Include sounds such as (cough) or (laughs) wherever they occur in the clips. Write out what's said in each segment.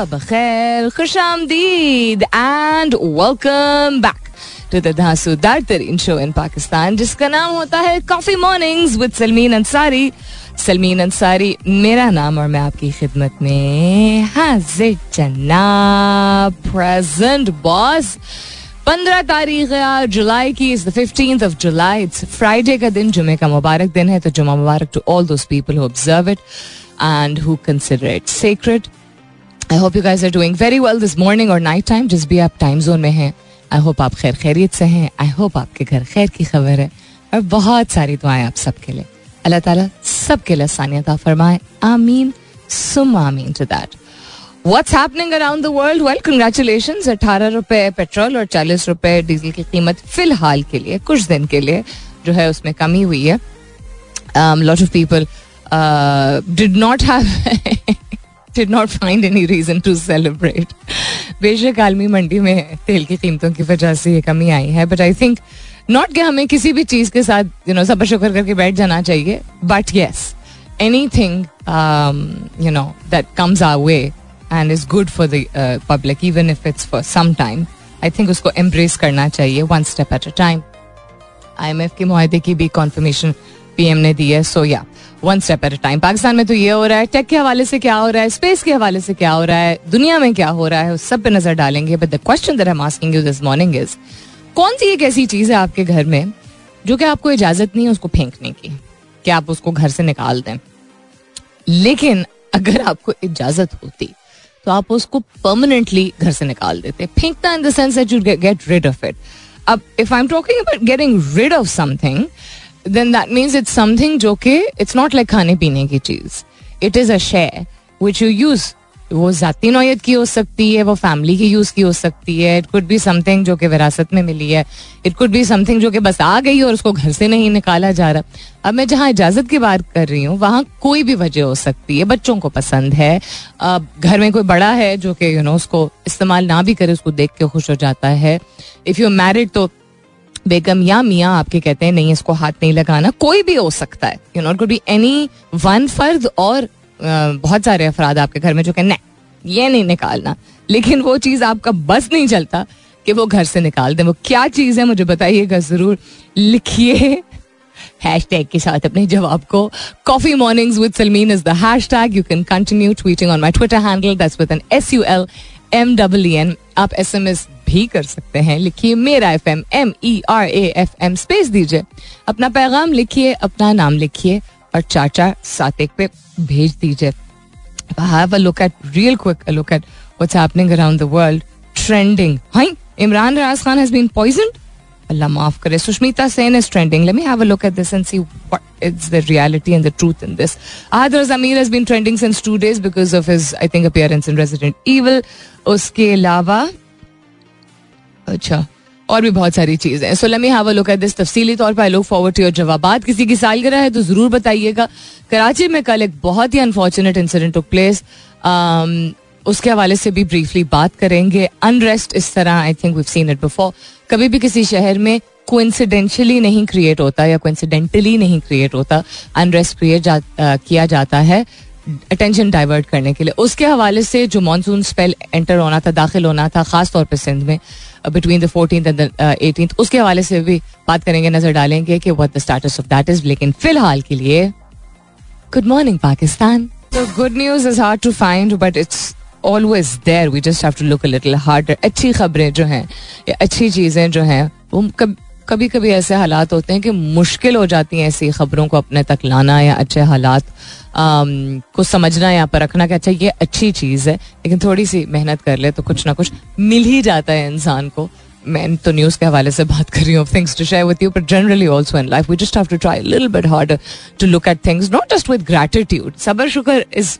सुबह बखैर खुश आमदीद and welcome back to the धांसूदार तरीन शो इन पाकिस्तान जिसका नाम होता है coffee mornings with Salmeen Ansari Salmeen Ansari मेरा नाम और मैं आपकी खिदमत में हाजिर चन्ना प्रेजेंट बॉस पंद्रह तारीख है आज जुलाई की is the fifteenth of July it's Friday का दिन जुमे का मुबारक दिन है तो जुमा मुबारक to all those people who observe it and who consider it secret I hope you guys are doing very well this morning और नाइट टाइम जिस भी आप टाइम जोन में हैं आई होप आप खैर खैरियत से हैं. आई होप आपके घर खैर की खबर है और बहुत सारी दुआएँ आप सबके लिए. अल्लाह ताला सबके लिए आसानियत फरमाए. आमीन. सुम आमीन to that What's happening around the world? Well, congratulations. अठारह रुपए पेट्रोल और चालीस रुपए डीजल की कीमत फ़िलहाल के लिए कुछ दिन के लिए जो है उसमें कमी हुई है. Lot of people did not have did not find any reason to celebrate. बेशक आलमी मंडी में तेल की कीमतों की वजह से ये कमी आई है बट आई थिंक नॉट कि हमें किसी भी चीज़ के साथ यू नो सबर शुक्र करके बैठ जाना चाहिए but yes anything you know that comes our way and is good for the public even if it's for some time I think उसको एम्ब्रेस करना चाहिए one step at a time I M F के माहे की भी confirmation PM ने दी है सो या one step at a time Pakistan में तो ये हो रहा है टेक के हवाले से क्या हो रहा है स्पेस के हवाले से क्या हो रहा है, दुनिया में क्या हो रहा है, उस सब पे नज़र डालेंगे but the question that I am asking you this morning is कौन सी एक ऐसी चीज़ है आपके घर में जो कि आपको इजाज़त नहीं है, उसको फेंकने की, कि आप उसको घर से निकाल दें? लेकिन अगर आपको इजाज़त होती तो आप उसको परमानेंटली घर से निकाल देते। फेंकना in the sense that you get rid of it अब if I am talking about getting rid of something then that means it's something जो कि इट्स नॉट लाइक खाने पीने की चीज़. It is a share which you use वो जाती नोयत की हो सकती है, वो फैमिली की यूज़ की हो सकती है. इट कुड बी समथिंग जो कि विरासत में मिली है. इट कुड बी समथिंग जो कि बस आ गई और उसको घर से नहीं निकाला जा रहा. अब मैं जहाँ इजाज़त की बात कर रही हूँ, वहाँ कोई भी वजह हो सकती है. बच्चों को पसंद है. अब घर में कोई बड़ा है जो कि यू नो उसको इस्तेमाल ना भी करे, उसको देख के खुश हो जाता है. इफ़ यू मैरिड तो बेगम या मियाँ आपके कहते हैं, नहीं, इसको हाथ नहीं लगाना, कोई भी हो सकता है। You know could be anyone फर्द और बहुत सारे अफराद आपके घर में जो कहते नहीं, ये नहीं निकालना। लेकिन वो चीज़ आपका बस नहीं चलता कि वो घर से निकाल दें। वो क्या चीज़ है, मुझे बताइएगा ज़रूर लिखिए। हैश टैग के साथ अपने जवाब को। Coffee mornings with Salmeen is the hashtag you can continue tweeting on my Twitter handle that's with N S U L M W N आप एस एम एस भी कर सकते हैं। लिखिए मेरा F M M E R A F M space दीजिए। अपना पैगाम लिखिए, अपना नाम लिखिए और चाचा सात एक पे भेज दीजिए। Have a look at real quick a look at what's happening around the world trending high Imran Raj Khan has been poisoned Allah माफ़ करे, Sushmita Sen is trending let me have a look at this and see what is the reality and the truth in this other Zameer has been trending since two days because of his I think appearance in Resident Evil उसके अलावा अच्छा और भी बहुत सारी चीज़ें so let me have a look at this तफसीली तौर पर। I look forward to your जवाबात। किसी की सालगिरह है तो ज़रूर बताइएगा। कराची में कल एक बहुत ही अनफॉर्चुनेट इंसिडेंट टुक प्लेस उसके हवाले से भी ब्रीफली बात करेंगे। अनरेस्ट इस तरह I think we seen it before कभी भी किसी शहर में कोइंसिडेंशली नहीं क्रिएट होता या कोइंसिडेंटली नहीं क्रिएट होता। अनरेस्ट क्रिएट जा, किया जाता है। अटेंशन डाइवर्ट करने के लिए। उसके हवाले से जो मानसून स्पेल एंटर होना था, दाखिल होना था खास तौर पर सिंध में between the fourteen and eighteen उसके हवाले से भी बात करेंगे, नज़र डालेंगे कि what the status of that is लेकिन फ़िलहाल के लिए good morning Pakistan good news is hard to find but it's always there we just have to look a little harder अच्छी खबरें जो हैं अच्छी चीज़ें जो हैं, वो कब कभी कभी ऐसे हालात होते हैं कि मुश्किल हो जाती हैं ऐसी खबरों को अपने तक लाना या अच्छे हालात को समझना या परखना कि अच्छा ये अच्छी चीज़ है लेकिन थोड़ी सी मेहनत कर ले तो कुछ ना कुछ मिल ही जाता है इंसान को। मैं तो न्यूज़ के हवाले से बात कर रही हूँ things to share you but generally also in life we just have to try little bit harder to look at things not just with सबर शुक्र इज़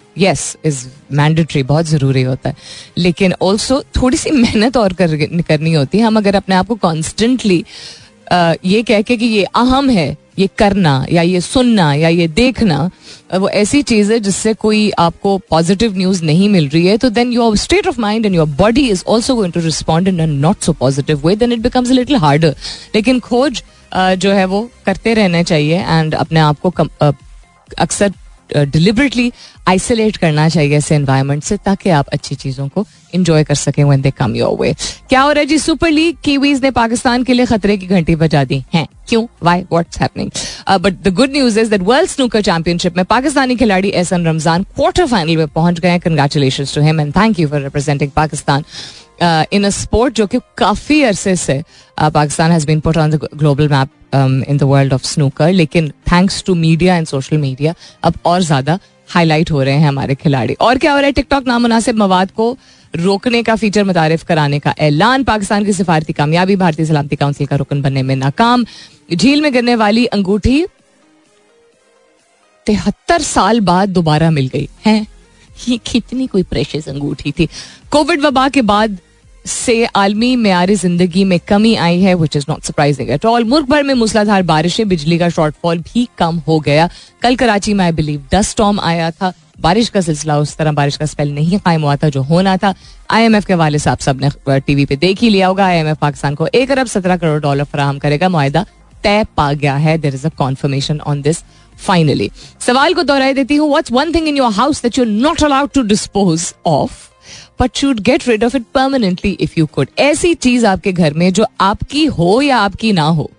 इज़ मैंडेटरी बहुत ज़रूरी होता है। लेकिन ऑल्सो थोड़ी सी मेहनत और कर, करनी होती है। हम अगर अपने आप को कॉन्स्टेंटली ये कह के कि ये अहम है, ये करना, या ये सुनना, या ये देखना वो ऐसी चीज़ है जिससे कोई आपको पॉजिटिव न्यूज़ नहीं मिल रही है तो then your state of mind and your body is also going to respond in not so positive way then it becomes little harder लेकिन खोज जो है वो करते रहना चाहिए एंड अपने आप को अक्सर डिलिबरेटली आइसोलेट करना चाहिए ऐसे एनवायरमेंट से ताकि आप अच्छी चीज़ों को इंजॉय कर सकें when they come your way क्या हो रहा है जी? सुपर लीग कीवीज ने पाकिस्तान के लिए खतरे की घंटी बजा दी है। क्यों? Why what's happening but the good news is that world snooker championship में पाकिस्तानी खिलाड़ी एहसन रमज़ान क्वार्टर फाइनल में पहुँच गए congratulation to him and thank you for representing Pakistan. In a sport जो कि काफ़ी अरसे से Pakistan has been put on the global map in the world of snooker लेकिन thanks to media and social media अब और ज़्यादा highlight हो रहे हैं हमारे खिलाड़ी। और क्या हो रहा है? टिकटॉक नामुनासिब मवाद को रोकने का फीचर मुतारफ कराने का ऐलान। पाकिस्तान की सिफारती कामयाबी, भारतीय सलामती काउंसिल का रुकन बनने में नाकाम। झील में गिरने वाली अंगूठी तिहत्तर साल बाद दोबारा मिल गई। है? कितनी कोई प्रेशियस अंगूठी थी। कोविड वबा के बाद से आलमी मैारी ज़िंदगी में कमी आई है which is not surprising at all मुल्क भर में मूसलाधार बारिशें, बिजली का शॉर्टफॉल भी कम हो गया। कल कराची में आई बिलीव डस्ट स्टॉम आया था। बारिश का सिलसिला उस तरह बारिश का स्पेल नहीं कायम हुआ था जो होना था। आईएमएफ के वाले साहब सबने टीवी पे देख ही लिया होगा। आईएमएफ पाकिस्तान को एक अरब सत्रह करोड़ डॉलर फराहम करेगा। मुआदा तय पा गया है। There is a confirmation on this finally सवाल को दोहराई देती हूँ। One thing in your house that you not allowed to dispose of but should get rid of it permanently if you could ऐसी चीज़ आपके घर में जो आपकी हो या आपकी ना हो।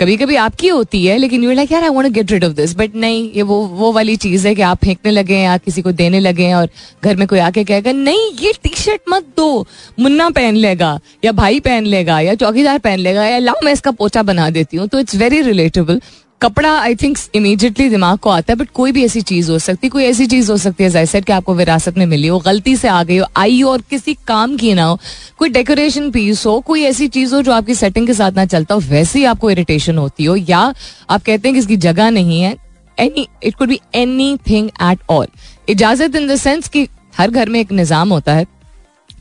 कभी कभी आपकी होती है, लेकिन यू लाइक यार I want get rid of this but नहीं, ये वो वो वाली चीज़ है कि आप फेंकने लगे या किसी को देने लगे और घर में कोई आके कहेगा, नहीं, ये टी शर्ट मत दो। मुन्ना पहन लेगा या भाई पहन लेगा या चौकीदार पहन लेगा या लाओ, मैं इसका पोचा बना देती हूँ। तो इट्स वेरी रिलेटेबल कपड़ा आई थिंक इमीजिएटली दिमाग को आता है बट कोई भी ऐसी चीज़ हो सकती, कोई ऐसी चीज़ हो सकती है जैसे कि आपको विरासत में मिली हो, गलती से आ गई हो, आई हो, और किसी काम की ना हो, कोई डेकोरेशन पीस हो, कोई ऐसी चीज़ हो जो आपकी सेटिंग के साथ ना चलता हो, वैसे ही आपको इरिटेशन होती हो, या आप कहते हैं कि इसकी जगह नहीं है any it could be anything at all इजाज़त इन द सेंस कि हर घर में एक निज़ाम होता है,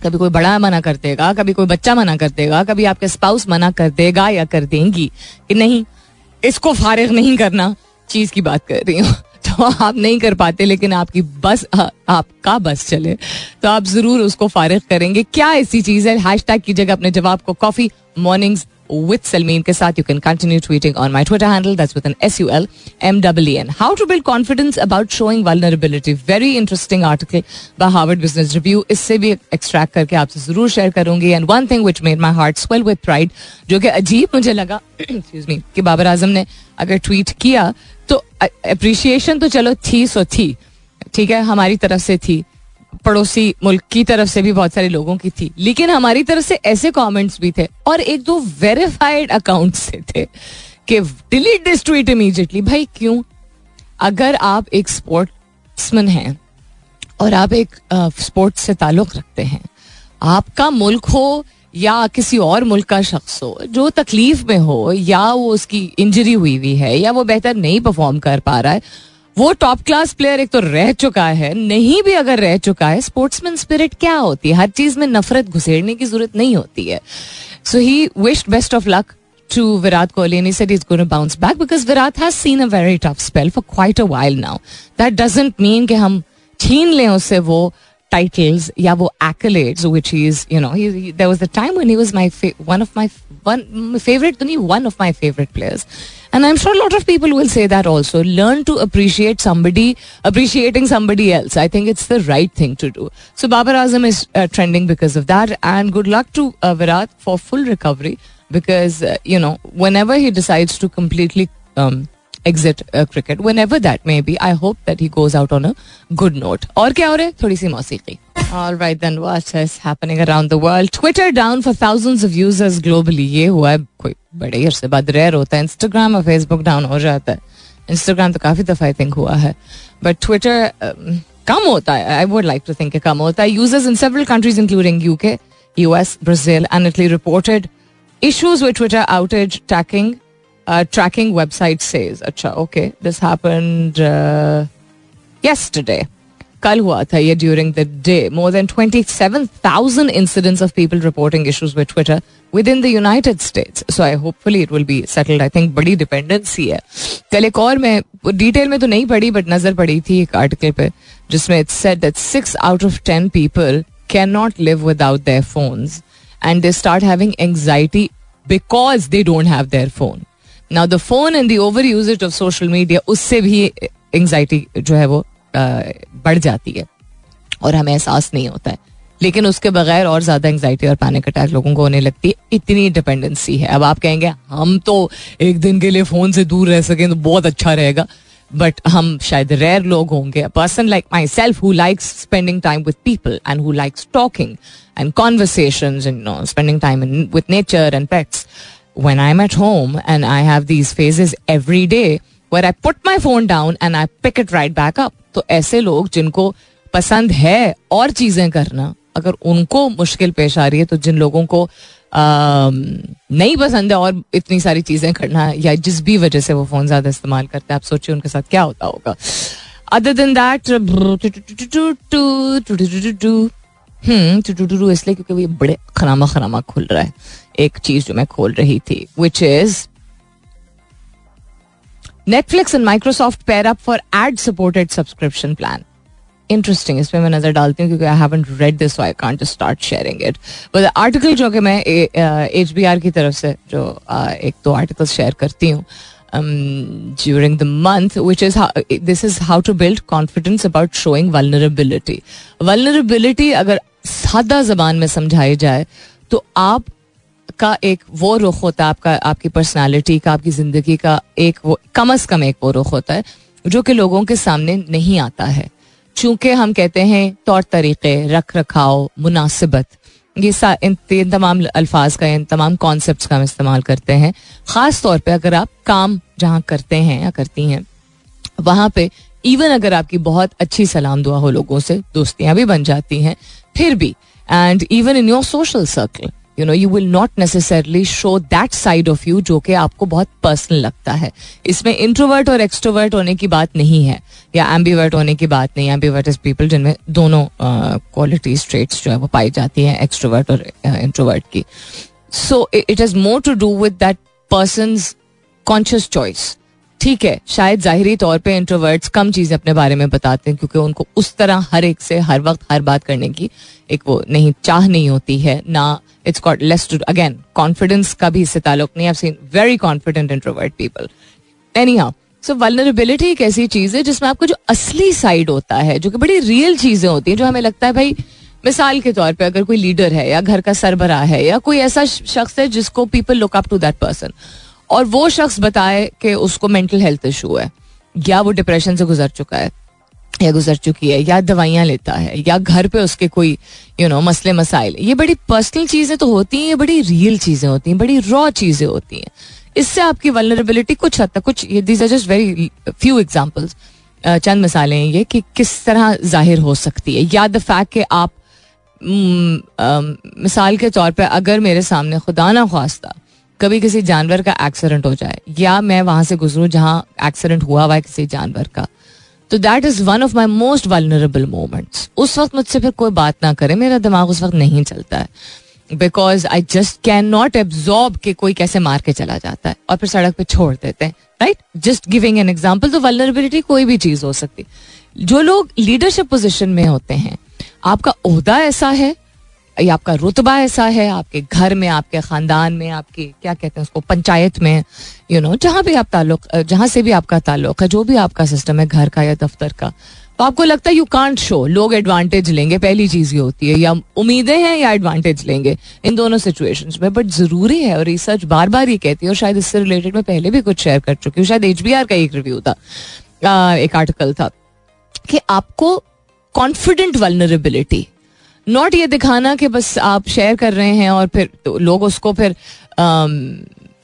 कभी कोई बड़ा मना कर देगा, कभी कोई बच्चा मना कर देगा, कभी आपके स्पाउस मना कर देगा या कर देंगी कि नहीं इसको फारिग नहीं करना चीज़ की बात कर रही हूँ। तो आप नहीं कर पाते, लेकिन आपकी बस आपका बस चले। तो आप ज़रूर उसको फारिग करेंगे। क्या ऐसी चीज़ है? हैश टैग की जगह अपने जवाब को कॉफ़ी मॉर्निंग विथ सलमीन के साथ। You can continue tweeting on my Twitter handle that's with N S U L M W N how to build confidence about showing vulnerability very interesting article by Harvard Business Review इससे भी extract करके आपसे ज़रूर शेयर करूँगी। And one thing which made my heart swell with pride जो कि अजीब मुझे लगा (coughs) कि बाबर आज़म ने अगर ट्वीट किया तो appreciation तो चलो थी, सो थी। ठीक है, हमारी तरफ़ से थी। पड़ोसी मुल्क की तरफ़ से भी बहुत सारे लोगों की थी। लेकिन हमारी तरफ़ से ऐसे कमेंट्स भी थे और एक दो वेरीफाइड अकाउंट से थे कि डिलीट दिस ट्वीट इमीजिएटली भाई, क्यों? अगर आप एक स्पोर्ट्समैन हैं और आप एक स्पोर्ट्स से ताल्लुक रखते हैं, आपका मुल्क हो या किसी और मुल्क का शख्स हो, जो तकलीफ़ में हो, या वो उसकी इंजरी हुई हुई है, या वो बेहतर नहीं परफॉर्म कर पा रहा है, वो टॉप क्लास प्लेयर एक तो रह चुका है, नहीं भी अगर रह चुका है स्पोर्ट्समैन स्पिरिट क्या होती है हर चीज़ में नफरत घुसेड़ने की ज़रूरत नहीं होती है so he wished best of luck to Virat Kohli and he said bounce back because Virat has seen a very tough spell for quite a while now. That doesn't mean कि हम छीन लें उससे वो titles या वो you know he, he, there was the time when he was my fa- one of my one favorite only one of my favorite players. And i'm sure a lot of people will say that also. Learn to appreciate somebody appreciating somebody else. I think it's the right thing to do. So babar azam is uh, trending because of that. And good luck to uh, virat for full recovery because uh, you know whenever he decides to completely um, exit uh, cricket whenever that may be i hope that he goes out on a good note और क्या हो रहा है थोड़ी सी मौसीकी All right then what is happening around the world Twitter down for thousands of users globally ये हुआ है कोई बड़े अरसे बाद रेयर होता है Instagram और Facebook डाउन हो जाता है Instagram तो काफ़ी दफ़ा आई थिंक हुआ है बट ट्विटर um, कम होता है I would like to think कम होता है users in several countries including UK US, Brazil, and Italy reported issues with Twitter outage tracking. Uh, tracking website says, Acha, okay, this happened uh, yesterday. कल हुआ था ये during the day more than twenty seven thousand incidents of people reporting issues with Twitter with in the United States so I hopefully it will be settled I think बड़ी dependency है कल एक और मैं डिटेल में तो नहीं पढ़ी बट नज़र पड़ी थी एक आर्टिकल पे जिसमें it's said that six out of ten people can not live without their phones and they start having anxiety because they don't have their phone now the phone and the over usage of social media उससे भी anxiety जो है वो बढ़ जाती है। और हमें एहसास नहीं होता है। लेकिन उसके बगैर और ज़्यादा एंगजाइटी और पैनिक अटैक लोगों को होने लगती है। इतनी डिपेंडेंसी है। अब आप कहेंगे, हम तो एक दिन के लिए फ़ोन से दूर रह सकें तो बहुत अच्छा रहेगा। बट हम शायद रेयर लोग होंगे। Person like myself who likes spending time with people and who likes talking and conversation spending time with nature and pets when I'm at home and I have these phases every day where I put my phone down and I pick it right back up. तो ऐसे लोग जिनको पसंद है और चीज़ें करना अगर उनको मुश्किल पेश आ रही है तो जिन लोगों को आ, नहीं पसंद है और इतनी सारी चीज़ें करना या जिस भी वजह से वो फ़ोन ज़्यादा इस्तेमाल करते हैं आप सोचिए उनके साथ क्या होता होगा अदर दिन दैट हम्म इसलिए क्योंकि वो बड़े खरामा खरामा खुल रहा है एक चीज़ जो मैं खोल रही थी which is Netflix and Microsoft pair up for ad supported subscription plan interesting इस पर मैं नज़र डालती हूँ, क्योंकि I haven't read this I just start sharing it but article जो कि मैं एच बी आर की तरफ़ से, जो एक दो आर्टिकल शेयर करती हूँ during the month which is this is how to build confidence about showing vulnerability vulnerability अगर सादा जबान में समझाई जाए तो आप का एक वो रुख होता है आपका आपकी पर्सनालिटी का आपकी ज़िंदगी का एक वो कम अज कम एक वो रुख होता है जो कि लोगों के सामने नहीं आता है। चूँकि हम कहते हैं तौर तरीके रख रखाव मुनासिबत ये इन, तमाम अल्फाज का इन तमाम कॉन्सेप्ट का हम इस्तेमाल करते हैं। ख़ास तौर पे अगर आप काम जहाँ करते हैं या करती हैं वहाँ पे इवन अगर आपकी बहुत अच्छी सलाम दुआ हो लोगों से दोस्तियाँ भी बन जाती हैं फिर भी and even in your social circle you know you will not necessarily show that side of you जो कि आपको बहुत पर्सनल लगता है। इसमें इंट्रोवर्ट और एक्सट्रोवर्ट होने की बात नहीं है, या एम्बीवर्ट होने की बात नहीं एम्बीवर्ट इज़ पीपल जिनमें दोनों क्वालिटीज ट्रेट्स जो है वो पाई जाती हैं एक्सट्रोवर्ट और इंट्रोवर्ट की। So it is more to do with that person conscious choice ठीक है, शायद जाहिरी तौर पे इंट्रोवर्ट्स कम चीज़ें अपने बारे में बताते हैं, क्योंकि उनको उस तरह हर एक से, हर वक्त, हर बात करने की एक वो नहीं, चाह नहीं होती है, ना it's caught less to again confidence का भी इससे ताल्लुक नहीं seen very confident introvert people anyhow so vulnerability एक ऐसी चीज़ है जिसमें आपका जो असली साइड होता है, जो कि बड़ी रियल चीज़ें होती हैं, जो हमें लगता है, भाई, मिसाल के तौर पे अगर कोई लीडर है या घर का सरबराह है या कोई ऐसा शख्स है जिसको people look up to that person और वो शख्स बताए कि उसको मेंटल हेल्थ इशू है या वो डिप्रेशन से गुजर चुका है या गुजर चुकी है या दवाइयाँ लेता है या घर पे उसके कोई यू you नो know, मसले मसाइल। ये बड़ी पर्सनल चीज़ें तो होती हैं ये बड़ी रियल चीज़ें होती हैं बड़ी रॉ चीज़ें होती हैं। इससे आपकी वलनरेबिलिटी कुछ हद तक कुछ these are just very few examples चंद मिसालें हैं ये कि किस तरह ज़ाहिर हो सकती है। या द फैक्ट कि आप मिसाल के तौर पर अगर मेरे सामने खुदा ना ख्वास्ता कभी किसी जानवर का एक्सीडेंट हो जाए, या मैं वहाँ से गुजरू जहाँ एक्सीडेंट हुआ हुआ है किसी जानवर का तो that is one of my most vulnerable moments उस वक्त मुझसे फिर कोई बात ना करे, मेरा दिमाग उस वक्त नहीं चलता है because I just can not absorb कि कोई कैसे मार के चला जाता है, और फिर सड़क पे छोड़ देते हैं right just giving an example तो वलनरेबिलिटी कोई भी चीज़ हो सकती। जो लोग लीडरशिप पोजिशन में होते हैं, आपका ओहदा ऐसा है या आपका रुतबा ऐसा है, आपके घर में, आपके खानदान में, आपके, क्या कहते हैं उसको, पंचायत में यू नो जहाँ भी आप ताल्लुक जहाँ से भी आपका ताल्लुक है, जो भी आपका सिस्टम है, घर का या दफ्तर का। तो आपको लगता है यू कांट शो लोग एडवांटेज लेंगे, पहली चीज़ ये होती है, या उम्मीदें हैं या एडवांटेज लेंगे इन दोनों सिचुएशंस में बट ज़रूरी है, और रिसर्च बार बार ये कहती है, और शायद इससे रिलेटेड मैं पहले भी कुछ शेयर कर चुकी हूँ, शायद एचबीआर का एक रिव्यू था एक आर्टिकल था, कि आपको कॉन्फिडेंट वलनरेबिलिटी नॉट ये दिखाना कि बस आप शेयर कर रहे हैं और फिर तो लोग उसको फिर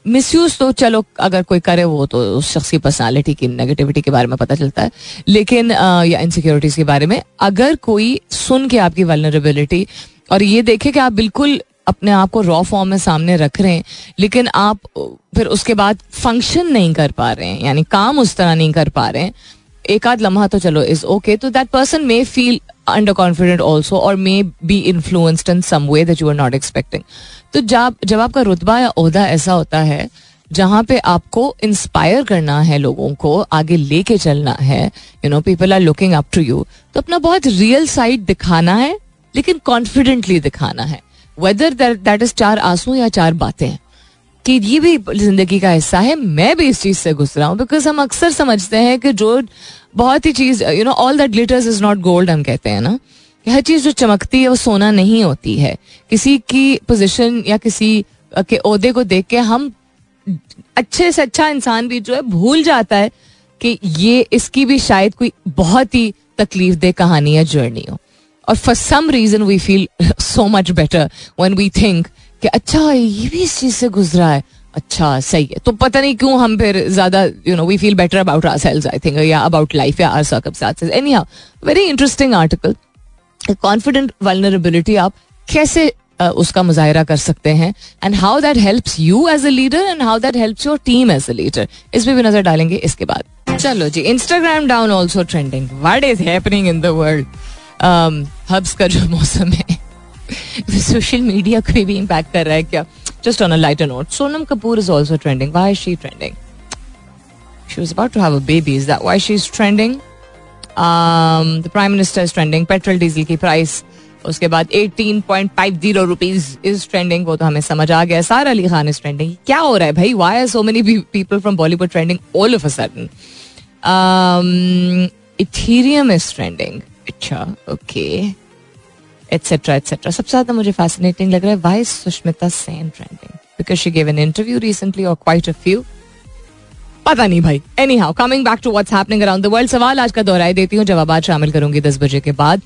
मिस यूज़ तो चलो अगर कोई करे वो तो उस शख्स की पर्सनैलिटी की नेगेटिविटी के बारे में पता चलता है। लेकिन आ, या इनसिक्योरिटीज के बारे में अगर कोई सुन के आपकी वलनरेबिलिटी और ये देखे कि आप बिल्कुल अपने आप को रॉ फॉर्म में सामने रख रहे हैं लेकिन आप फिर उसके बाद फ़ंक्शन नहीं कर पा रहे हैं यानी काम उस तरह नहीं कर पा रहे हैं एक आध लम्हा तो चलो इज़ ओके तो that person may feel under confident also और may be influenced in some way that you are not expecting तो जब जब आपका रुतबा या अहदा ऐसा होता है, जहाँ पे आपको इंस्पायर करना है लोगों को, आगे लेके चलना है you know people are looking up to you तो अपना बहुत रियल साइड दिखाना है, लेकिन कॉन्फिडेंटली दिखाना है. वेदर दैट इज़ चार आँसू या चार बातें कि ये भी ज़िंदगी का हिस्सा है, मैं भी इस चीज़ से घुस रहा हूँ बिकॉज़ हम अक्सर समझते हैं कि जो बहुत ही चीज़ you know all that glitters is not gold हम कहते हैं ना। हर चीज़ जो चमकती है, वो सोना नहीं होती है। किसी की पोजिशन या किसी के ओहदे को देख के हम अच्छे से अच्छा इंसान भी जो है, भूल जाता है कि ये, इसकी भी शायद कोई बहुत ही तकलीफ़ दे कहानी या जर्नी हो। और for some reason we feel so much better when we think कि अच्छा ये भी इस चीज़ से गुजरा है। अच्छा सही है। तो पता नहीं क्यों हम फिर ज़्यादा you know we feel better about our selves I think या अबाउट लाइफ या our circumstances anyhow very interesting article confident vulnerability आप कैसे uh, उसका मुजाहरा कर सकते हैं? And how that helps you as a leader and how that helps your team as a leader इसमें भी नज़र डालेंगे इसके बाद। चलो जी Instagram down also trending what is happening in the world hubs का जो मौसम है सोशल मीडिया को भी इम्पैक्ट कर रहा है क्या? Just on a lighter note Sonam Kapoor is also trending why is she trending she was about to have a baby. Is that why she's trending? Um, the prime minister is trending. Petrol diesel की price उसके बाद 18.50 rupees is trending वो तो हमें समझ आ गया. सारा अली खान इज़ ट्रेंडिंग क्या हो रहा है भाई? Why are so many people from Bollywood trending all of a sudden Ethereum is trending अच्छा ओके एटसेट्रा एटसेट्रा सबसे ज़्यादा मुझे फैसिनेटिंग लग रहा है why Sushmita Sen trending because she give an interview recently और क्वाइट अ फ्यू पता नहीं भाई. Anyhow coming back to what's happening around the world सवाल आज का दोहराई देती हूँ, जवाब शामिल करूँगी दस बजे के बाद.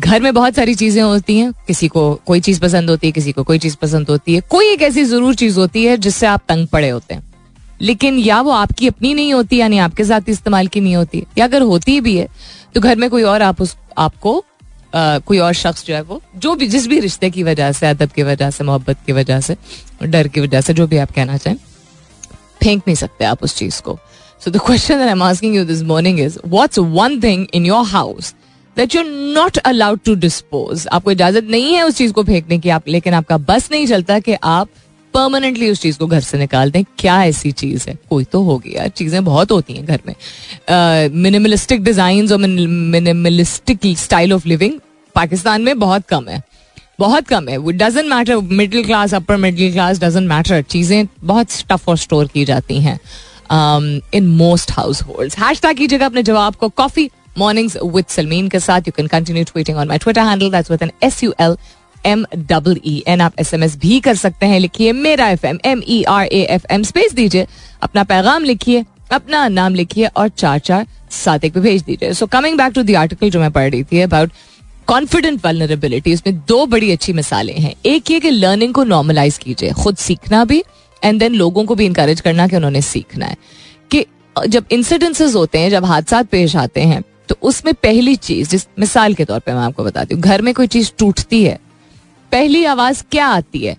घर में बहुत सारी चीज़ें होती हैं, किसी को कोई चीज़ पसंद होती है, किसी को कोई चीज़ पसंद होती है. कोई एक ऐसी ज़रूर चीज़ होती है जिससे आप तंग पड़े होते हैं. लेकिन या वो आपकी अपनी नहीं होती, यानी आपके साथ इस्तेमाल की नहीं होती. या अगर होती भी है तो घर में कोई और आप उस, आपको कोई और शख्स जो है वो, जो भी, जिस भी रिश्ते की वजह से, अदब की वजह से, मोहब्बत की वजह से, डर की वजह से, जो भी आप कहना चाहें, फेंक नहीं सकते आप उस चीज़ को। So the question I am asking you this morning is what's one thing in your house that you not allowed to dispose आपको इजाज़त नहीं है उस चीज़ को फेंकने की आप, लेकिन आपका बस नहीं चलता कि आप परमानेंटली उस चीज़ को घर से निकाल दें। क्या ऐसी चीज़ है? कोई तो होगी यार, चीज़ें बहुत होती हैं घर में। मिनिमलिस्टिक डिज़ाइन और minimalistic style of living Pakistan में बहुत कम है। बहुत कम है। Doesn't matter middle class upper middle class doesn't matter चीज़ें बहुत स्टफ़ और स्टोर की जाती हैं in most household hashtag कीजिएगा अपने जवाब को। कॉफ़ी मॉर्निंग्स विद सलमीन के साथ। You can continue tweeting on my Twitter handle that's with an S U L M double E N आप एस एम एस भी कर सकते हैं। लिखिए मेरा F M M E R A F M space दीजिए। अपना पैगाम लिखिए। अपना नाम लिखिए। और चार चार सात एक भेज दीजिए। So coming back to the article जो मैं पढ़ रही थी अबाउट कॉन्फिडेंट वलनरेबिलिटी उसमें दो बड़ी अच्छी मिसालें हैं। एक ये कि लर्निंग को नॉर्मलाइज कीजिए खुद सीखना भी एंड देन लोगों को भी इंकरेज करना कि उन्होंने सीखना है। कि जब इंसिडेंसेस होते हैं जब हादसा पेश आते हैं तो उसमें पहली चीज़ जिस मिसाल के तौर पे मैं आपको बताती हूँ घर में कोई चीज़ टूटती है पहली आवाज़ क्या आती है?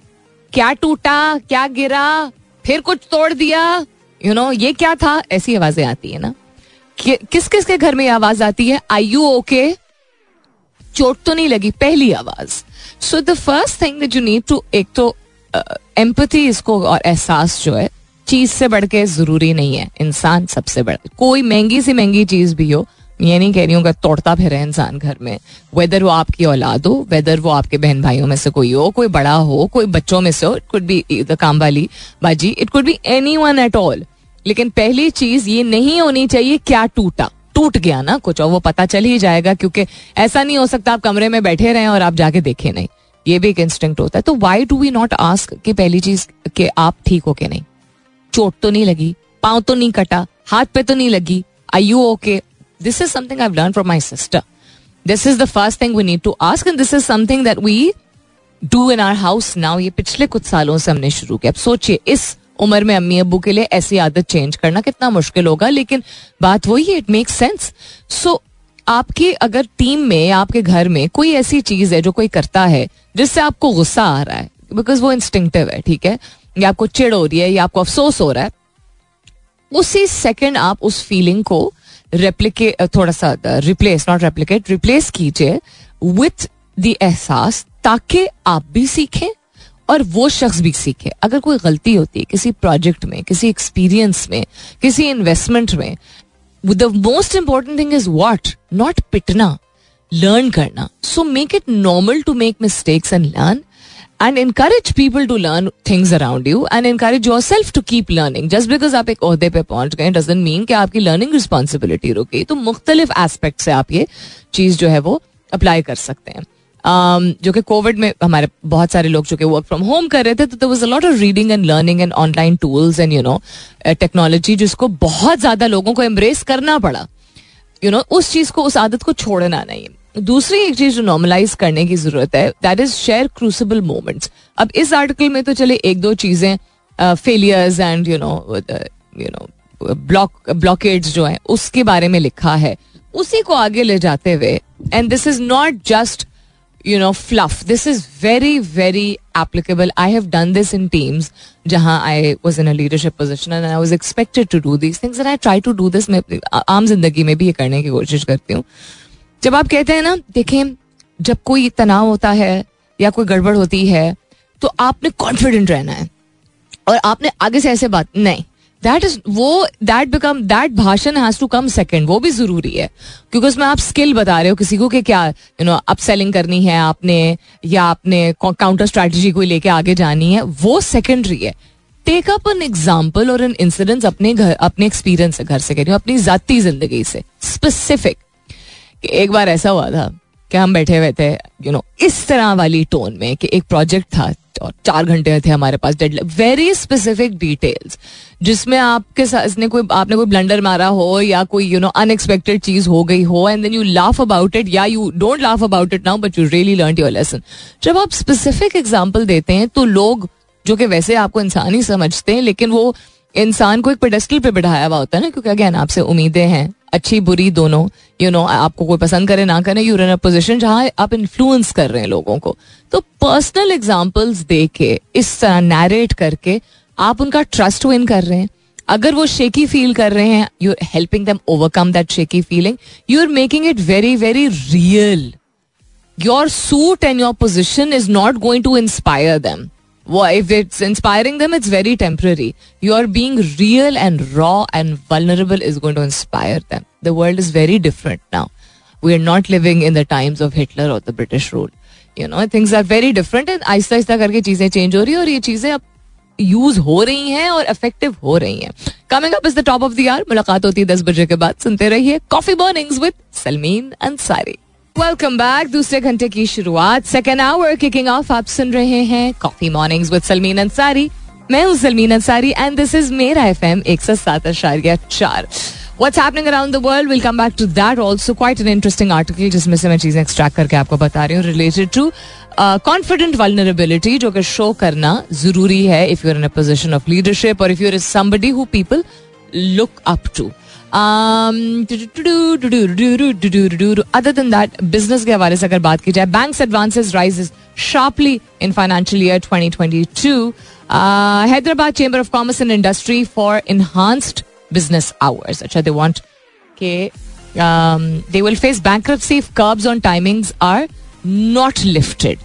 क्या टूटा? क्या गिरा? फिर कुछ तोड़ दिया? यू you नो know, ये क्या था? ऐसी आवाज़ें आती है ना। कि, किस किस के घर में आवाज़ आती है? आई यू ओके चोट तो नहीं लगी, पहली आवाज़। So the first thing you need to एक तो एम्पथी इसको और एहसास जो है, चीज़ से बढ़ के ज़रूरी नहीं है। इंसान सबसे बड़ा, कोई महँगी से महँगी चीज़ भी हो ये नहीं कह रही हूँ तोड़ता फिर इंसान घर में। वेदर वो आपकी औलाद हो वेदर वो आपके बहन भाइयों में से कोई हो, कोई बड़ा हो, कोई बच्चों में से हो इट कुड बी द काम वाली बाजी it could be anyone at all लेकिन पहली चीज़ ये नहीं होनी चाहिए, क्या टूटा। टूट गया ना कुछ और वो पता चल ही जाएगा क्योंकि ऐसा नहीं हो सकता आप कमरे में बैठे रहें और आप जाके देखें नहीं। ये भी एक इंस्टिंक्ट होता है। तो why do we not ask कि पहली चीज़ कि आप ठीक हो के नहीं? चोट तो नहीं लगी पाँव तो नहीं कटा हाथ पे तो नहीं लगी I you okay this is something I've learned from my sister. This is the first thing we need to ask, and this is something that we do in our house now. ये पिछले कुछ सालों से हमने शुरू किया। अब सोचिए इस उम्र में अम्मी अबू के लिए ऐसी आदत चेंज करना कितना मुश्किल होगा, लेकिन बात वही है इट मेक सेंस सो आपके अगर टीम में, आपके घर में कोई ऐसी चीज़ है जो कोई करता है, जिससे आपको गुस्सा आ रहा है बिकॉज़ वो इंस्टिंक्टिव है, ठीक है? या आपको चिड़ हो रही है, या आपको अफसोस हो रहा है, उसी सेकंड आप उस फीलिंग को रेप्लीकेट थोड़ा सा रिप्लेस नॉट रेप्लीकेट रिप्लेस कीजिए विथ द एहसास, ताकि आप भी सीखें और वो शख्स भी सीखे। अगर कोई गलती होती है किसी प्रोजेक्ट में, किसी एक्सपीरियंस में, किसी इन्वेस्टमेंट में the most important thing is what not पिटना लर्न करना। So make it normal to make mistakes and learn and encourage people to learn things around you and encourage yourself to keep learning just because आप एक अहदे पे पहुँच गए doesn't mean कि आपकी लर्निंग रिस्पॉन्सिबिलिटी रुकी। तो मुख्तलिफ़ एस्पेक्ट से आप ये चीज़ जो है वो अप्लाई कर सकते हैं। जो कि कोविड में हमारे बहुत सारे लोग जो कि वर्क फ्रॉम होम कर रहे थे तो was a lot of reading and learning and online tools and you know technology जिसको बहुत ज़्यादा लोगों को एम्ब्रेस करना पड़ा। यू नो उस चीज़ को, उस आदत को छोड़ना नहीं। दूसरी एक चीज़ जो नॉर्मलाइज करने की ज़रूरत है that is share crucible moments अब इस आर्टिकल में तो चले एक दो चीज़ें failures and you know you know block blockades जो है, उसके बारे में लिखा है। उसी को आगे ले जाते हुए and this is not just you know fluff this is very very applicable I have done this in teams जहाँ I was in leadership position and I was expected to do this things and I try to do this मैं आम ज़िंदगी में भी ये करने की कोशिश करती हूँ। जब आप कहते हैं ना, देखें, जब कोई तनाव होता है या कोई गड़बड़ होती है तो आपने कॉन्फिडेंट रहना है। और आपने आगे से ऐसे बात, नहीं। दैट इज़ वो दैट बिकम दैट भाषण हैज़ टू कम सेकंड वो भी ज़रूरी है। क्योंकि उसमें आप स्किल बता रहे हो किसी को कि क्या यू नो अप सेलिंग करनी है आपने, या आपने काउंटर स्ट्रैटेजी को लेके आगे जानी है, वो सेकेंडरी है। टेक अप एन एग्ज़ाम्पल और एन इंसिडेंस अपने घर, अपने एक्सपीरियंस से, घर से कह रही हूँ, अपनी जाती ज़िंदगी से। स्पेसिफिक एक बार ऐसा हुआ था कि हम बैठे हुए थे यू नो इस तरह वाली टोन में कि एक प्रोजेक्ट था चार घंटे थे हमारे पास डेड वेरी स्पेसिफिक डिटेल्स जिसमें आपके साथ इसने कोई, आपने कोई ब्लंडर मारा हो या कोई यू नो अनएक्सपेक्टेड चीज़ हो गई हो and then you laugh about it या you don't laugh about it now but you really learn your lesson जब आप स्पेसिफिक एग्ज़ाम्पल देते हैं तो लोग, जो कि वैसे आपको इंसान ही समझते हैं, लेकिन वो इंसान को एक पेडेस्टल पे बिठाया हुआ होता है ना, क्योंकि अगेन आपसे उम्मीदें हैं, अच्छी, बुरी दोनों यू नो आपको कोई पसंद करे, ना करे यूर इन अ पोजिशन जहाँ आप इन्फ्लुएंस कर रहे हैं लोगों को। तो पर्सनल एग्जाम्पल्स दे के इस तरह नैरेट करके, आप उनका ट्रस्ट विन कर रहे हैं। अगर वो शेकी फील कर रहे हैं you are helping them overcome that shaky feeling you are making it very very real your suit and your position is not going to inspire them if it's inspiring them it's very temporary you are being real and raw and vulnerable is going to inspire them the world is very different now we are not living in the times of Hitler और the British rule you know things are very different and आहिस्ता आहिस्ता करके चीज़ें change हो रही है और ये चीज़ें अब यूज़ हो रही हैं और इफ़ेक्टिव हो रही हैं. Coming up is the top of the hour मुलाकात होती है दस बजे के बाद. सुनते रहिए coffee mornings with Salmeen Ansari welcome back दूसरे घंटे की शुरुआत. सेकेंड आवर किकिंग ऑफ़ आप सुन रहे हैं coffee mornings with Salmeen Ansari मैं हूँ Salmeen Ansari and this is मेरा एफ़ एम एक सौ सात आशार्य चार. What's happening around the world? We'll come back to that also. Quite an interesting article जिसमें से मैं चीज़ें एक्सट्रैक्ट करके आपको बता रही हूँ. रिलेटेड टू कॉन्फिडेंट वल्नरेबिलिटी जो कि शो करना ज़रूरी है if you're in a position of leadership और if you're is somebody who people look up to other than that business के हवाले से अगर बात की जाए bank advances rise sharply in financial year 2022 Hyderabad chamber of commerce and industry for enhanced business hours अच्छा they want के they will face curbs on timings are not lifted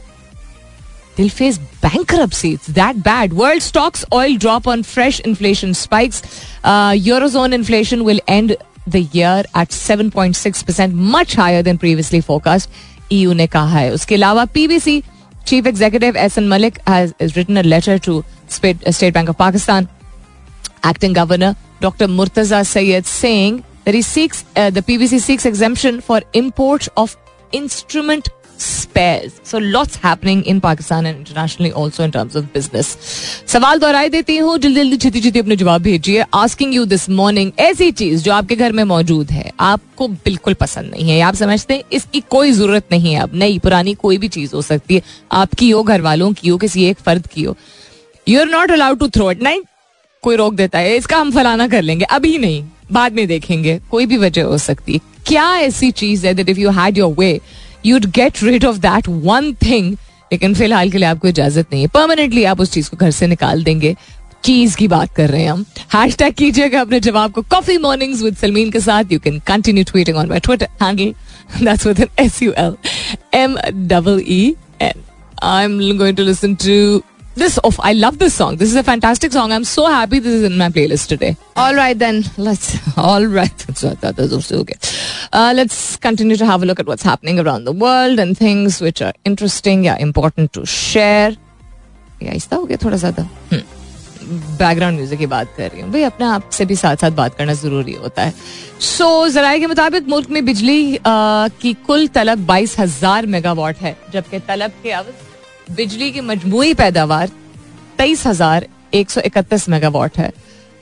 they'll face bankruptcy. It's that bad. World stocks oil drop on fresh inflation spikes. Uh, Eurozone inflation will end the year at 7.6%, much higher than previously forecast. EU ने कहा है उसके अलावा PBC chief executive S N Malik has written a letter to State Bank of Pakistan acting governor Dr. Murtaza Sayed saying that he seeks uh, the PBC seeks exemption for import of instrument spares. So, lots happening in Pakistan and internationally also in terms of business. सवाल दोहराई देती हूँ, जल्दी जल्दी छेती छेती अपने जवाब भेजिए। Asking you this morning ऐसी चीज़ जो आपके घर में मौजूद है, आपको बिल्कुल पसंद नहीं है। आप समझते हैं, इसकी कोई ज़रूरत नहीं है। अब नई, पुरानी कोई भी चीज़ हो सकती है। आपकी हो घर वालों की हो, किसी एक फर्द की हो। You are not allowed to throw it नहीं, कोई रोक देता है। इसका हम फलाना कर लेंगे। अभी नहीं, बाद में देखेंगे। कोई भी वजह हो सकती है। क्या ऐसी चीज़ है that if you had your way you'd get rid of that one thing लेकिन फ़िलहाल के लिए आपको इजाज़त नहीं है। परमानेंटली आप उस चीज़ को घर से निकाल देंगे। चीज़ की बात कर रहे हैं हम। हैश टैग कीजिएगा अपने जवाब को। कॉफ़ी मॉर्निंग्स विद सलमीन के साथ। You can continue tweeting on my Twitter handle that's with an S U L M double E N I am going to listen to this oh i love this song this is a fantastic song i'm so happy this is in my playlist today all right then let's (laughs) all right (laughs) okay uh, let's continue to have a look at what's happening around the world and things which are interesting yeah important to share yeah इसका हो गया थोड़ा ज्यादा background music की बात कर रही हूँ भाई अपने आप से भी साथ साथ बात करना जरूरी होता है सो so, जराए के मुताबिक मुल्क में बिजली की कुल तलब बाईस हजार मेगावाट है जबकि तलब के अवध बिजली की मजमू पैदावार तेईस हज़ार एक सौ इकतीस मेगावाट है।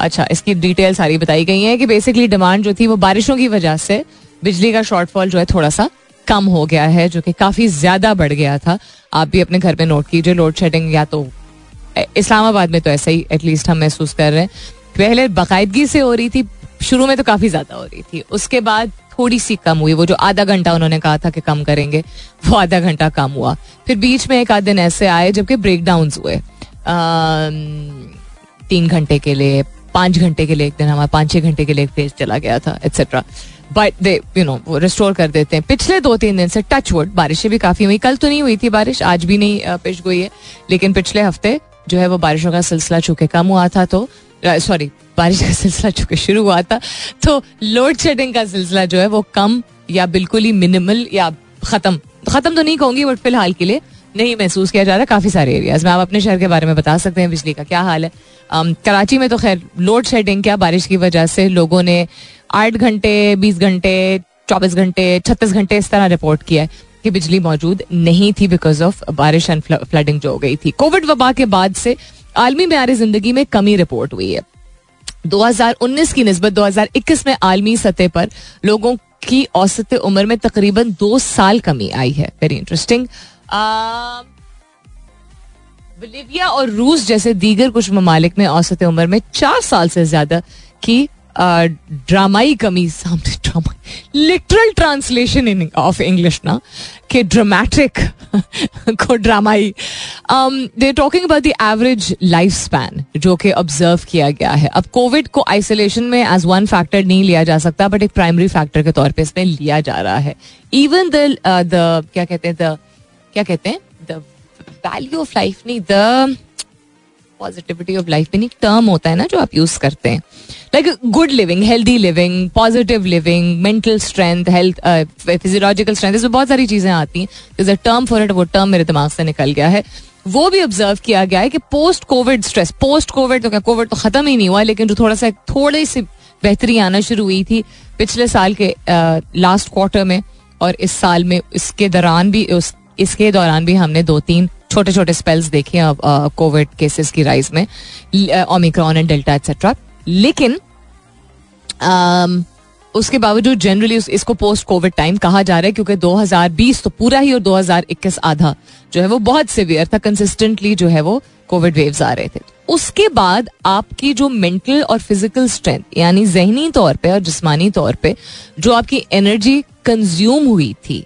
अच्छा इसकी डिटेल सारी बताई गई है कि बेसिकली डिमांड जो थी वो बारिशों की वजह से बिजली का शॉर्टफॉल जो है थोड़ा सा कम हो गया है, जो कि काफ़ी ज़्यादा बढ़ गया था। आप भी अपने घर में नोट कीजिए लोड शेडिंग या तो इस्लामाबाद में तो ऐसा ही एटलीस्ट हम महसूस कर रहे हैं। पहले बाकायदगी से हो रही थी, शुरू में तो काफ़ी ज़्यादा हो रही थी। उसके बाद थोड़ी सी कम हुई। वो जो आधा घंटा उन्होंने कहा था कि कम करेंगे, वो आधा घंटा कम हुआ। फिर बीच में एक आध दिन ऐसे आए जबकि ब्रेक हुए। तीन घंटे के लिए, पाँच घंटे के लिए एक दिन हमारा पाँच छह घंटे के लिए एक फ़ेज़ चला गया था etcetera but they you know वो रिस्टोर कर देते हैं। पिछले दो तीन दिन से टच वुड बारिशें भी काफ़ी हुई। कल तो नहीं हुई थी बारिश, आज भी नहीं पेश गई है। लेकिन पिछले हफ़्ते जो है वो बारिशों का सिलसिला चूँकि कम हुआ था तो सॉरी बारिश का सिलसिला चूँकि शुरू हुआ था तो लोड शेडिंग का सिलसिला जो है वो कम या बिल्कुल ही मिनिमल या खत्म। खत्म तो नहीं कहूँगी बट फ़िलहाल के लिए नहीं महसूस किया जा रहा काफ़ी सारे एरियाज़ में आप अपने शहर के बारे में बता सकते हैं बिजली का क्या हाल है। um, कराची में तो खैर लोड शेडिंग क्या बारिश की वजह से। लोगों ने आठ घंटे बीस घंटे चौबीस घंटे छत्तीस घंटे इस तरह रिपोर्ट किया है कि बिजली मौजूद नहीं थी बिकॉज़ ऑफ़ बारिश एंड फ्लडिंग जो हो गई थी। कोविड वबा के बाद से आलमी म्यार ज़िंदगी में कमी रिपोर्ट हुई है। 2019 की नस्बत 2021 में आलमी सतह पर लोगों की औसत उम्र में तकरीबन दो साल कमी आई है। वेरी इंटरेस्टिंग बलिविया और रूस जैसे दीगर कुछ ममालिक में औसत उम्र में चार साल से ज़्यादा की ड्रामाई कमी सामने drama literal translation in of English ना के ड्रामेटिक को ड्रामाई they talking about the average life span जो कि ऑब्ज़र्व किया गया है अब कोविड को आइसोलेशन में एज वन फैक्टर नहीं लिया जा सकता बट एक प्राइमरी फैक्टर के तौर पे इसमें लिया जा रहा है इवन द द क्या कहते हैं द क्या कहते हैं द वैल्यू ऑफ़ लाइफ नहीं द पॉजिटिविटी ऑफ़ लाइफ एक टर्म होता है ना जो आप यूज़ करते हैं। Like good living healthy living positive living mental strength health physiological strength इसमें बहुत सारी चीज़ें आती हैं। टर्म फॉर इट वो टर्म मेरे दिमाग से निकल गया है। वो भी ऑब्ज़र्व किया गया है कि post Covid stress post Covid तो क्या कोविड तो खत्म ही नहीं हुआ, लेकिन जो थोड़ा सा, थोड़ी सी बेहतरी आना शुरू हुई थी पिछले साल के लास्ट क्वार्टर में, और इस साल में, इसके दौरान भी, उस, इसके दौरान भी हमने दो तीन छोटे छोटे स्पेल्स देखे अब कोविड केसेस की राइज में ओमिक्रॉन एंड डेल्टा एक्सेट्रा लेकिन उसके बावजूद जनरली इसको पोस्ट कोविड टाइम कहा जा रहा है, क्योंकि 2020 तो पूरा ही और 2021 आधा जो है वो बहुत सिवियर था कंसिस्टेंटली जो है वो कोविड वेव्स आ रहे थे। उसके बाद आपकी जो मेंटल और फ़िज़िकल स्ट्रेंथ यानी जहनी तौर पे और जिस्मानी तौर पे, जो आपकी एनर्जी कंज्यूम हुई थी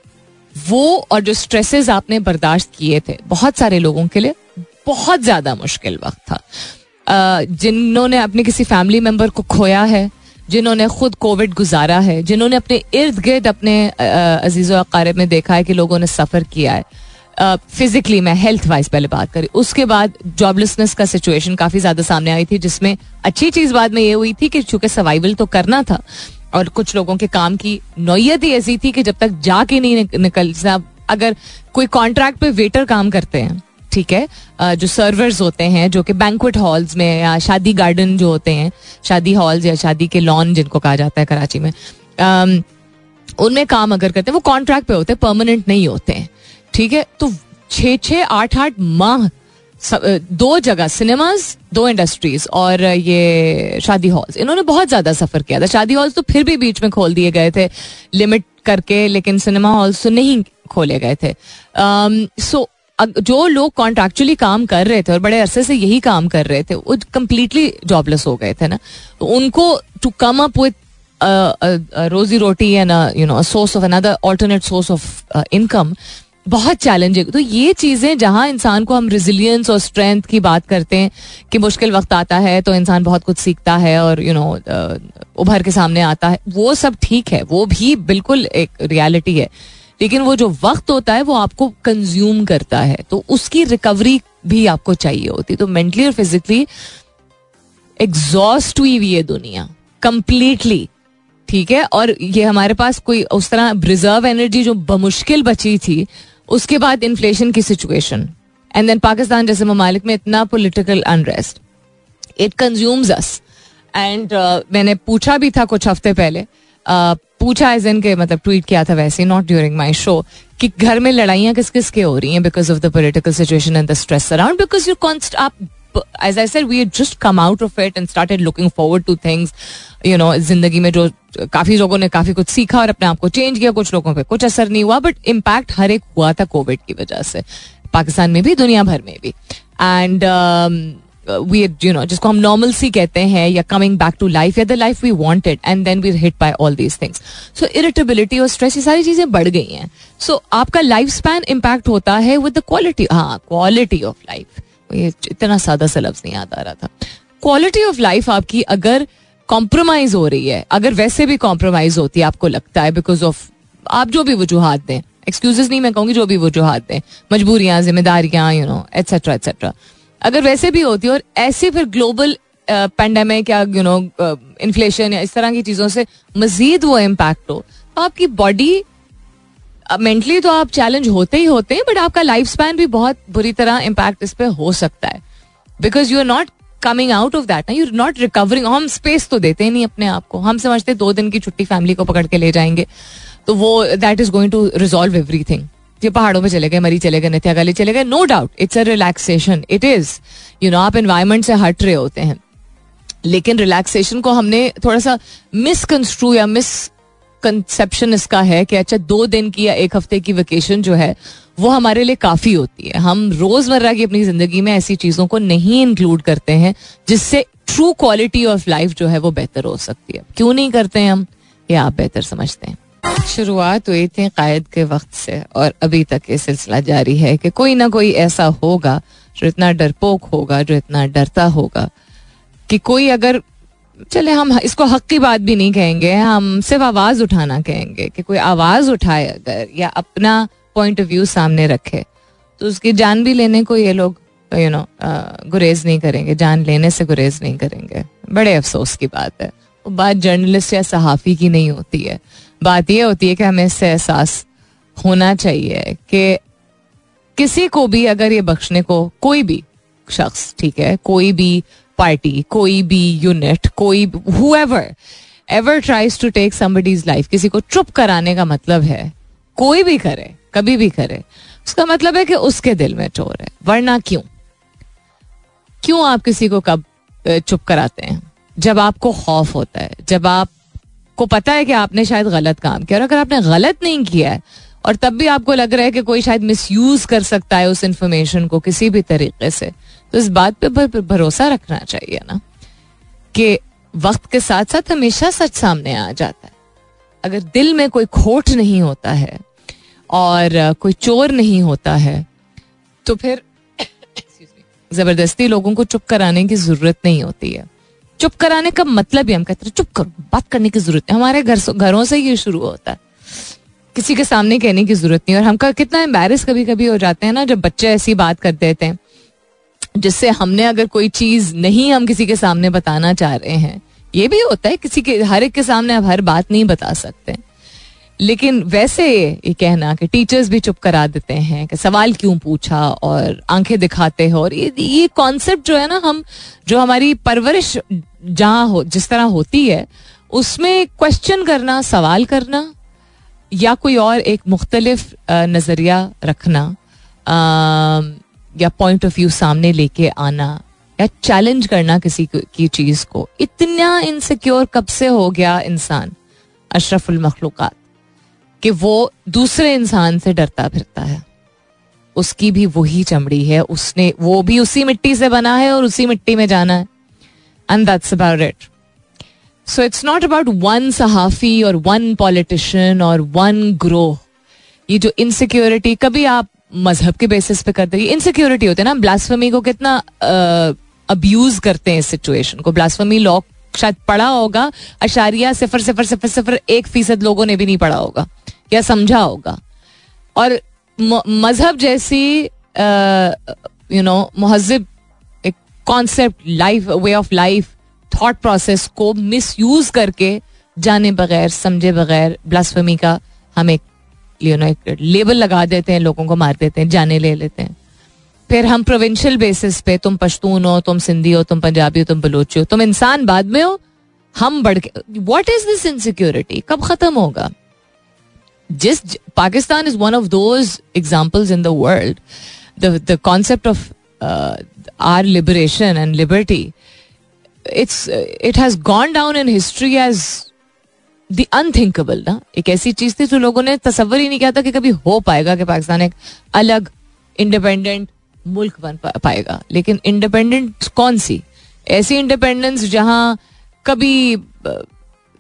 वो और जो स्ट्रेसेस आपने बर्दाश्त किए थे, बहुत सारे लोगों के लिए बहुत ज़्यादा मुश्किल वक्त था। जिन्होंने अपने किसी फैमिली मेंबर को खोया है, जिन्होंने खुद कोविड गुजारा है, जिन्होंने अपने इर्द गिर्द अपने अज़ीज़ अकारब में देखा है कि लोगों ने सफ़र किया है। फिजिकली मैं हेल्थ वाइज पहले बात करी, उसके बाद जॉबलेसनेस का सिचुएशन काफ़ी ज़्यादा सामने आई थी, जिसमें अच्छी चीज़ बाद में ये हुई थी कि चूँकि सर्वाइवल तो करना था और कुछ लोगों के काम की नोयत ही ऐसी थी कि जब तक जाके नहीं निकल अगर कोई कॉन्ट्रैक्ट पे वेटर काम करते हैं, ठीक है जो सर्वर्स होते हैं, जो कि बैंकुट हॉल्स में या शादी गार्डन जो होते हैं, शादी हॉल्स या शादी के लॉन जिनको कहा जाता है कराची में उनमें काम अगर करते हैं, वो कॉन्ट्रैक्ट पे होते हैं परमानेंट नहीं होते हैं, ठीक है तो छः छः, आठ आठ माह दो जगह सिनेमाज दो इंडस्ट्रीज़ और ये शादी हॉल्स इन्होंने बहुत ज़्यादा सफ़र किया था। शादी हॉल्स तो फिर भी बीच में खोल दिए गए थे लिमिट करके, लेकिन सिनेमा हॉल्स तो नहीं खोले गए थे। सो जो लोग कॉन्ट्रेक्चुअली काम कर रहे थे और बड़े अरसे से यही काम कर रहे थे, वो कम्प्लीटली जॉबलेस हो गए थे ना। तो उनको टू कम अप विथ रोजी रोटी and you know source of another alternate source of income बहुत चैलेंजिंग तो ये चीज़ें जहाँ इंसान को हम रिजिलियंस और स्ट्रेंथ की बात करते हैं, कि मुश्किल वक्त आता है तो इंसान बहुत कुछ सीखता है और यू नो उभर के सामने आता है। वो सब ठीक है। वो भी बिल्कुल एक रियलिटी है। लेकिन वो जो वक्त होता है, वो आपको कंज्यूम करता है। तो उसकी रिकवरी भी आपको चाहिए होती। तो मेंटली और फिजिकली एग्जॉस्ट हुई हुई है दुनिया। कंप्लीटली ठीक है? और ये हमारे पास कोई उस तरह रिज़र्व एनर्जी जो बमुश्किल बची थी उसके बाद इन्फ्लेशन की सिचुएशन एंड देन पाकिस्तान जैसे ममालिक में इतना political unrest it consumes us and मैंने पूछा भी था कुछ हफ़्ते पहले uh, पूछा एज इन के मतलब ट्वीट किया था वैसे नॉट ड्यूरिंग माई शो कि घर में लड़ाइयाँ किस किस के हो रही हैं because of the political situation and the stress around because you const आप as I said we just come out of it and started looking forward to things you know ज़िंदगी में जो काफ़ी लोगों ने काफ़ी कुछ सीखा और अपने आप को चेंज किया कुछ लोगों पे कुछ असर नहीं हुआ बट इम्पैक्ट हर एक हुआ था कोविड की वजह से। पाकिस्तान में भी दुनिया भर में भी। एंड वी यू नो जिसको हम नॉर्मल सी कहते हैं या कमिंग बैक टू लाइफ या the life we wanted and then we hit by all these things so irritability और स्ट्रेस ये सारी चीज़ें बढ़ गई हैं। सो so, आपका लाइफ स्पैन इम्पैक्ट होता है विद द क्वालिटी हाँ क्वालिटी ऑफ़ लाइफ ये इतना सादा सा लफ्ज नहीं याद आ रहा था। क्वालिटी ऑफ़ लाइफ आपकी अगर कॉम्प्रोमाइज हो रही है, अगर वैसे भी कॉम्प्रोमाइज होती है, आपको लगता है बिकॉज़ ऑफ़ आप जो भी वजूहत दें एक्सक्यूजेस नहीं मैं कहूँगी जो भी वजूहत दें, मजबूरियाँ, जिम्मेदारियाँ यू नो एट्सेट्रा एट्सेट्रा अगर वैसे भी होती है और ऐसे फिर ग्लोबल पेंडेमिक या यू नो इन्फ्लेशन या इस तरह की चीज़ों से मजीद वो इम्पैक्ट हो तो आपकी बॉडी मेंटली तो आप चैलेंज होते ही होते हैं बट आपका लाइफ स्पैन भी बहुत बुरी तरह इम्पैक्ट इस पर हो सकता है। Because you are not coming out of that you not recovering हम स्पेस तो देते नहीं अपने आप को। हम समझते दो दिन की छुट्टी फैमिली को पकड़ के ले जाएँगे। तो वो that is going to resolve everything ये पहाड़ों में चले गए, मरी चले गए नथिया गली चले गए no doubt it's a relaxation it is you know आप एनवायरमेंट से हट रहे होते हैं। लेकिन रिलैक्सेशन को हमने थोड़ा सा मिसकंस्ट्रू या मिस कंसेप्शन इसका है कि अच्छा दो दिन की या एक हफ़्ते की वेकेशन जो है, वो हमारे लिए काफ़ी होती है। हम रोज़मर्रा की अपनी ज़िंदगी में ऐसी चीज़ों को नहीं इंक्लूड करते हैं, जिससे ट्रू क्वालिटी ऑफ़ लाइफ जो है वो बेहतर हो सकती है। क्यों नहीं करते हैं हम? ये आप बेहतर समझते हैं। शुरुआत हुई थी कायद के वक्त से, और अभी तक ये सिलसिला जारी है कि कोई ना कोई ऐसा होगा जो इतना डरपोक होगा, जो इतना डरता होगा, कि कोई अगर चले, हम इसको हक की बात भी नहीं कहेंगे, हम सिर्फ़ आवाज़ उठाना कहेंगे कि कोई आवाज़ उठाए अगर, या अपना पॉइंट ऑफ़ व्यू सामने रखे। तो उसकी जान भी लेने को ये लोग यू नो गुरेज नहीं करेंगे, जान लेने से गुरेज नहीं करेंगे। बड़े अफसोस की बात है। वो बात जर्नलिस्ट या सहाफ़ी की नहीं होती है। बात यह होती है कि हमें इससे एहसास होना चाहिए कि किसी को भी अगर ये बख्शने को, कोई भी शख्स, ठीक है, कोई भी पार्टी कोई भी यूनिट कोई whoever ever tries to take somebody's life किसी को चुप कराने का मतलब है, कोई भी करे, कभी भी करे, उसका मतलब है कि उसके दिल में चोर है, वरना क्यों? क्यों आप किसी को कब चुप कराते हैं? जब आपको खौफ होता है, जब आपको पता है कि आपने शायद गलत काम किया, और अगर आपने गलत नहीं किया है, और तब भी आपको लग रहा है कि कोई शायद मिस यूज़ कर सकता है उस इंफॉर्मेशन को किसी भी तरीके से तो इस बात पे भरोसा रखना चाहिए ना, कि वक्त के साथ साथ हमेशा सच सामने आ जाता है। अगर दिल में कोई खोट नहीं होता है और कोई चोर नहीं होता है तो फिर ज़बरदस्ती लोगों को चुप कराने की ज़रूरत नहीं होती है। चुप कराने का मतलब ही हम कहते हैं, चुप करो, बात करने की ज़रूरत है हमारे घर घरों से ये शुरू होता है। किसी के सामने कहने की ज़रूरत नहीं और हम कितना एम्बेरस कभी कभी हो जाते हैं ना, जब बच्चे ऐसी बात कर देते हैं। जिससे हमने अगर कोई चीज़ नहीं हम किसी के सामने बताना चाह रहे हैं, ये भी होता है, किसी के, हर एक के सामने आप हर बात नहीं बता सकते। लेकिन वैसे ये कहना कि टीचर्स भी चुप करा देते हैं, कि सवाल क्यों पूछा और आँखें दिखाते हो, और ये ये कॉन्सेप्ट जो है ना, हम, जो हमारी परवरिश जहाँ हो, जिस तरह होती है, उसमें क्वेश्चन करना, सवाल करना, या कोई और एक मुख्तलिफ़ नज़रिया रखना या पॉइंट ऑफ़ व्यू सामने लेके आना या चैलेंज करना किसी की चीज़ को। इतना इनसिक्योर कब से हो गया इंसान, अशरफुल मखलूक़ात, कि वो दूसरे इंसान से डरता फिरता है। उसकी भी वही चमड़ी है। उसने वो भी उसी मिट्टी से बना है और उसी मिट्टी में जाना है। And that's about it so it's not about one सहाफी और वन पॉलिटिशियन और वन ग्रोह ये जो इनसिक्योरिटी कभी आप मज़हब के बेसिस पे करते हैं। इनसिक्योरिटी होते हैं ना। ब्लास्फमी को कितना अब्यूज करते हैं इस सिचुएशन को। ब्लास्फमी लॉ शायद पढ़ा होगा। अशारिया सिफर सिफर सिफर सिफर एक फ़ीसद लोगों ने भी नहीं पढ़ा होगा। या समझा होगा। और मज़हब जैसी यू नो महजब एक concept life way of life thought process को मिस यूज़ करके जाने बगैर, समझे बगैर ब्लास्फमी का हम एक यू नो एक लेबल लगा देते हैं, लोगों को मार देते हैं, जाने ले लेते हैं। फिर हम प्रोविंशियल बेसिस पे, तुम पश्तून हो, तुम सिंधी हो, तुम पंजाबी हो, तुम बलोची हो, तुम इंसान बाद में हो, हम बढ़ के वॉट इज़ दिस इनसिक्योरिटी कब खत्म होगा? जिस, Pakistan is one of those examples in the world the concept of our liberation and liberty it's it has gone down in history as the unthinkable ना? एक ऐसी चीज़ थी जो लोगों ने तस्वर ही नहीं किया था कि कभी हो पाएगा कि पाकिस्तान एक अलग इंडिपेंडेंट मुल्क बन पाएगा। लेकिन इंडिपेंडेंट कौन सी? ऐसी इंडिपेंडेंस जहाँ कभी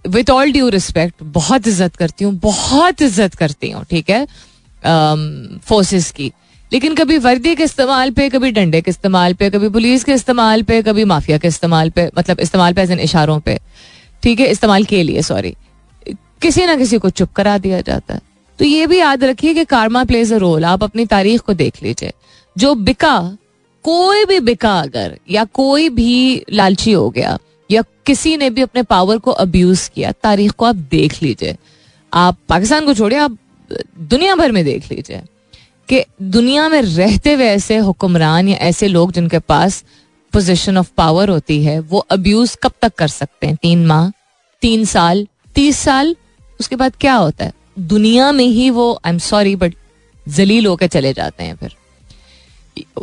विथ ऑल ड्यू रिस्पेक्ट बहुत इज़्ज़त करती हूँ बहुत इज़्ज़त करती हूँ ठीक है? फोर्सेस um, की। लेकिन कभी वर्दी के इस्तेमाल पे कभी डंडे के इस्तेमाल पे कभी पुलिस के इस्तेमाल पे कभी माफिया के इस्तेमाल पे मतलब इस्तेमाल पे इन इशारों पे। ठीक है? इस्तेमाल के लिए सॉरी किसी ना किसी को चुप करा दिया जाता है। तो ये भी याद रखिए कि कारमा प्लेज अ रोल आप अपनी तारीख को देख लीजिए। जो बिका, कोई भी बिका अगर, या कोई भी लालची हो गया, या किसी ने भी अपने पावर को अब्यूज किया, तारीख को आप देख लीजिए। आप पाकिस्तान को छोड़िए, आप दुनिया भर में देख लीजिए कि दुनिया में रहते हुए ऐसे हुक्मरान या ऐसे लोग जिनके पास पोजीशन ऑफ़ पावर होती है, वो अब्यूज कब तक कर सकते हैं? तीन माह, तीन साल, तीस साल उसके बाद क्या होता है? दुनिया में ही वो आई एम सॉरी बट जलील होकर चले जाते हैं फिर।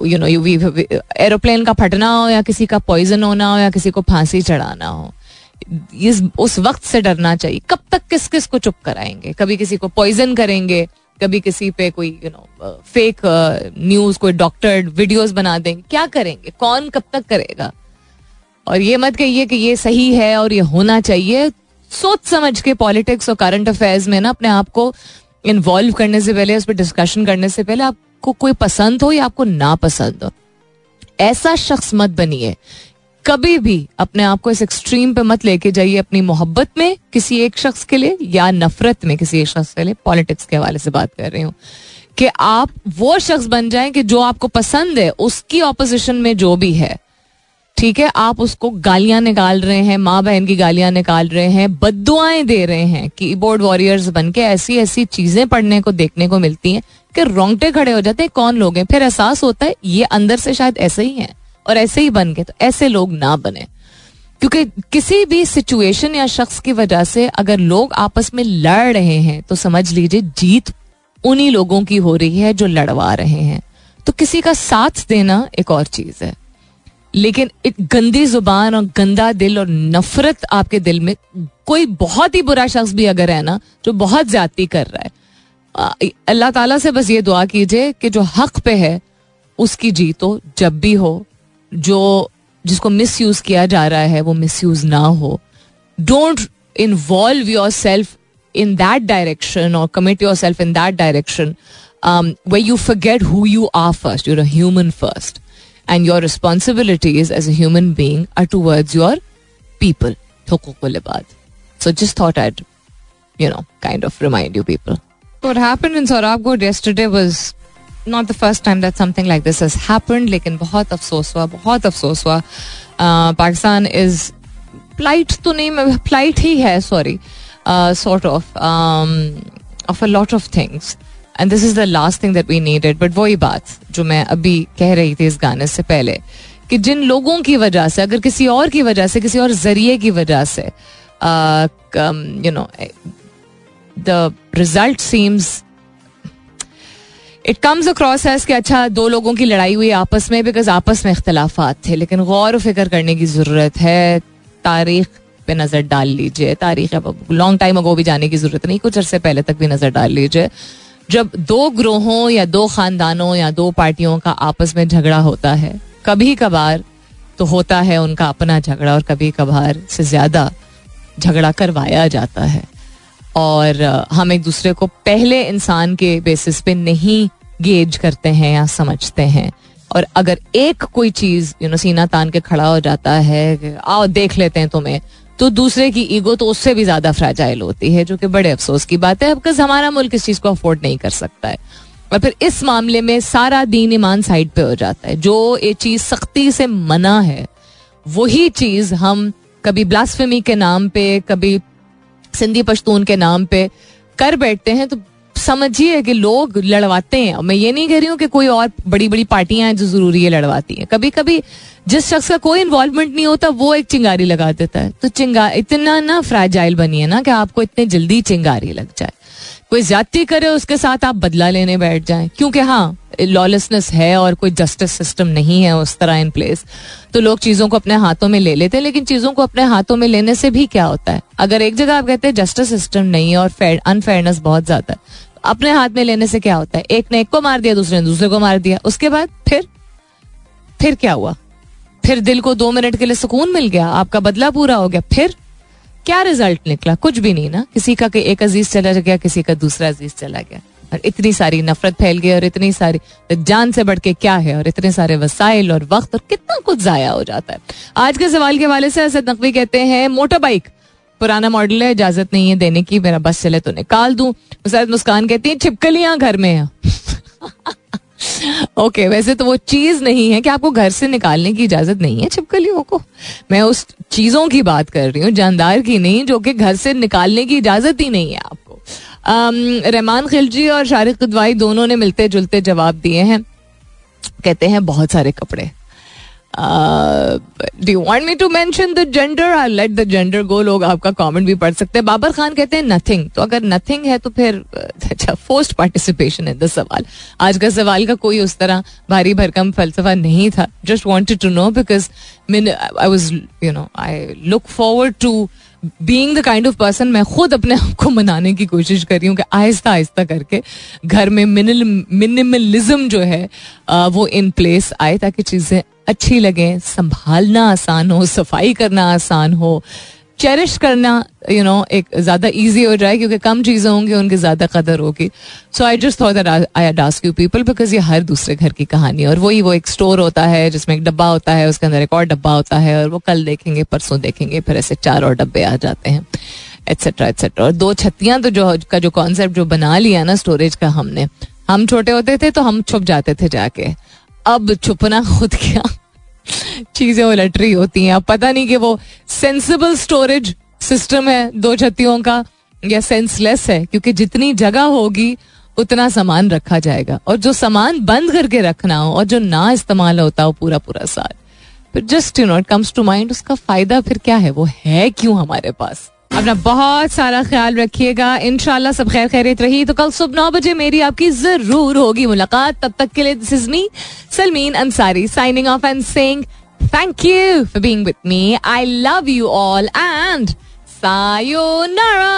यू नो यू एरोप्लेन का फटना हो या किसी का पॉइजन होना हो या किसी को फांसी चढ़ाना हो, इस, उस वक्त से डरना चाहिए। कब तक किस किस को चुप कराएँगे? कभी किसी को पॉइजन करेंगे, कभी किसी पे कोई यू नो फेक न्यूज़ कोई डॉक्टर वीडियोस बना देंगे। क्या करेंगे? कौन कब तक करेगा? और ये मत कहिए कि ये सही है और ये होना चाहिए। सोच समझ के पॉलिटिक्स और करंट अफेयर्स में ना अपने आप को इन्वॉल्व करने से पहले, उस पर डिस्कशन करने से पहले आपको कोई पसंद हो या आपको ना पसंद हो। ऐसा शख्स मत बनिए। कभी भी अपने आप को इस एक्सट्रीम पे मत लेके जाइए अपनी मोहब्बत में, किसी एक शख्स के लिए या नफरत में किसी एक शख्स के लिए। पॉलिटिक्स के हवाले से बात कर रही हूँ कि आप वो शख्स बन जाएँ कि जो आपको पसंद है, उसकी ऑपोजिशन में जो भी है। ठीक है, आप उसको गालियाँ निकाल रहे हैं, माँ बहन की गालियाँ निकाल रहे हैं बदुआएँ दे रहे हैं कीबोर्ड वॉरियर्स बन के ऐसी ऐसी चीज़ें पढ़ने को, देखने को मिलती हैं कि रोंगटे खड़े हो जाते हैं, कौन लोग हैं? फिर एहसास होता है, ये अंदर से शायद ऐसे ही हैं और ऐसे ही बन गए तो ऐसे लोग ना बने। क्योंकि किसी भी सिचुएशन या शख्स की वजह से अगर लोग आपस में लड़ रहे हैं तो समझ लीजिए जीत उन्हीं लोगों की हो रही है जो लड़वा रहे हैं। तो किसी का साथ देना एक और चीज़ है। लेकिन एक गंदी ज़ुबान और गंदा दिल और नफरत आपके दिल में कोई बहुत ही बुरा शख्स भी अगर है ना, जो बहुत ज़्यादा कर रहा है। अल्लाह ताला से बस ये दुआ कीजिए कि जो हक पे है, उसकी जीत हो जब भी हो। जो, जिसको मिस यूज़ किया जा रहा है, वो मिस यूज़ ना हो। Don't involve yourself in that direction और commit yourself in that direction way you forget who you are first you're a human first and your responsibilities as a human being are towards your people. So just thought I'd, you know, kind of remind you people. What happened in Saurabgod yesterday was not the first time that something like this has happened. लेकिन बहुत अफसोस हुआ बहुत अफसोस हुआ Pakistan is plight तो नहीं plight ही है sorry sort of of a lot of things And this is the last thing that we needed but वही बात जो मैं अभी कह रही थी इस गाने से पहले, कि जिन लोगों की वजह से, अगर किसी और की वजह से, किसी और ज़रिए की वजह से you know the result seems it comes across है कि अच्छा दो लोगों की लड़ाई हुई आपस में बिकॉज़ आपस में इख्तलाफात थे, लेकिन गौर फ़िक्र करने की ज़रूरत है, तारीख पे नज़र डाल लीजिए, तारीख लॉन्ग टाइम अगो भी जाने की ज़रूरत नहीं, कुछ अरसे पहले तक भी नज़र डाल लीजिए। जब दो ग्रोहों या दो खानदानों या दो पार्टियों का आपस में झगड़ा होता है, कभी कभार तो होता है उनका अपना झगड़ा और कभी कभार से ज़्यादा झगड़ा करवाया जाता है। और हम एक दूसरे को पहले इंसान के बेसिस पे नहीं गेज करते हैं या समझते हैं। और अगर एक कोई चीज़ यू नो सीना तान के खड़ा हो जाता है आओ देख लेते हैं तुम्हें तो दूसरे की ईगो तो उससे भी ज़्यादा फ्रेजाइल होती है, जो कि बड़े अफसोस की बात है, बिकॉज़ हमारा मुल्क इस चीज़ को अफोर्ड नहीं कर सकता है। और फिर इस मामले में सारा दीन ईमान साइड पे हो जाता है। जो ये चीज़ सख्ती से मना है, वही चीज़ हम कभी ब्लास्फेमी के नाम पे, कभी सिंधी पश्तून के नाम पे कर बैठते हैं तो समझिए कि लोग लड़वाते हैं। मैं ये नहीं कह रही हूँ कि कोई और बड़ी बड़ी पार्टियाँ हैं जो ज़रूरी है लड़वाती हैं। कभी कभी जिस शख्स का कोई इन्वॉल्वमेंट नहीं होता, वो एक चिंगारी लगा देता है। तो चिंगार इतना ना फ्रैजाइल बनिए ना कि आपको इतनी जल्दी चिंगारी लग जाए। कोई ज्यादती करे, उसके साथ आप बदला लेने बैठ जाए। क्योंकि हाँ लॉलेसनेस है और कोई जस्टिस सिस्टम नहीं है उस तरह इन प्लेस तो लोग चीज़ों को अपने हाथों में ले लेते हैं, लेकिन चीज़ों को अपने हाथों में लेने से भी क्या होता है? अगर एक जगह आप कहते हैं जस्टिस सिस्टम नहीं है और अनफेयरनेस बहुत ज़्यादा है अपने हाथ में लेने से क्या होता है? एक ने एक को मार दिया, दूसरे ने दूसरे को मार दिया। उसके बाद फिर फिर क्या हुआ? फिर दिल को दो मिनट के लिए सुकून मिल गया, आपका बदला पूरा हो गया, फिर क्या रिज़ल्ट निकला? कुछ भी नहीं ना। किसी का कि एक अज़ीज़ चला गया, किसी का दूसरा अज़ीज़ चला गया। और इतनी सारी नफरत फैल गई और इतनी सारी जान से बढ़ के क्या है? और इतने सारे वसाइल और वक्त और कितना कुछ जाया हो जाता है। आज के सवाल के हवाले से असद नकवी कहते हैं मोटर बाइक पुराना मॉडल है इजाज़त नहीं है देने की मेरा बस चले तो निकाल दूँ। मुस्कान कहती है छिपकलियाँ घर में है। ओके (laughs) okay, वैसे तो वो चीज़ नहीं है कि आपको घर से निकालने की इजाज़त नहीं है छिपकलियों को। मैं उस चीज़ों की बात कर रही हूँ जानदार की नहीं जो कि घर से निकालने की इजाज़त ही नहीं है आपको। रहमान खिलजी और शारिक कदवाई दोनों ने मिलते जुलते जवाब दिए हैं। कहते हैं बहुत सारे कपड़े। Do you want me to mention the gender I let the gender go लोग आपका कमेंट भी पढ़ सकते हैं। बाबर खान कहते हैं नथिंग तो अगर नथिंग है तो फिर (laughs) अच्छा फोस्ट पार्टिसिपेशन है द सवाल। आज का सवाल का कोई उस तरह भारी भरकम फलसफा नहीं था। Just wanted to know because mean I was you know I look forward to being the kind of person मैं खुद अपने आप को मनाने की कोशिश कर रही हूँ कि आहिस्ता आहिस्ता करके घर में मिनिमलिज्म जो है वो इन प्लेस आए ताकि चीज़ें अच्छी लगे, संभालना आसान हो, सफ़ाई करना आसान हो चेरिश करना यू नो एक ज़्यादा इजी हो जाए क्योंकि कम चीज़ें होंगी, उनकी ज़्यादा कदर होगी। So I just thought I ask you people because ये हर दूसरे घर की कहानी है और वही वो एक स्टोर होता है जिसमें एक डब्बा होता है, उसके अंदर एक और डब्बा होता है और वो कल देखेंगे, परसों देखेंगे, फिर ऐसे चार और डब्बे आ जाते हैं एट्सेट्रा एट्सेट्रा और दो छत्तियाँ तो जो, का जो कॉन्सेप्ट जो बना लिया ना स्टोरेज का हमने, हम छोटे होते थे तो हम छुप जाते थे जाके। अब छुपना खुद क्या? चीज़ें उलट रही होती हैं। अब पता नहीं कि वो सेंसिबल स्टोरेज सिस्टम है दो छत्तियों का, या सेंसलेस है, क्योंकि जितनी जगह होगी, उतना सामान रखा जाएगा। और जो सामान बंद करके रखना हो, और जो ना इस्तेमाल होता हो पूरा पूरा साल। फिर just you know it comes to mind उसका फ़ायदा फिर क्या है? वो है क्यों हमारे पास? अपना बहुत सारा ख्याल रखिएगा। इनशाला सब खैर खैरित रही। तो कल सुबह नौ बजे मेरी आपकी ज़रूर होगी मुलाकात। तब तक के लिए this is me Salmeen Ansari signing off and sing thank you for being with me I love you all and sayonara!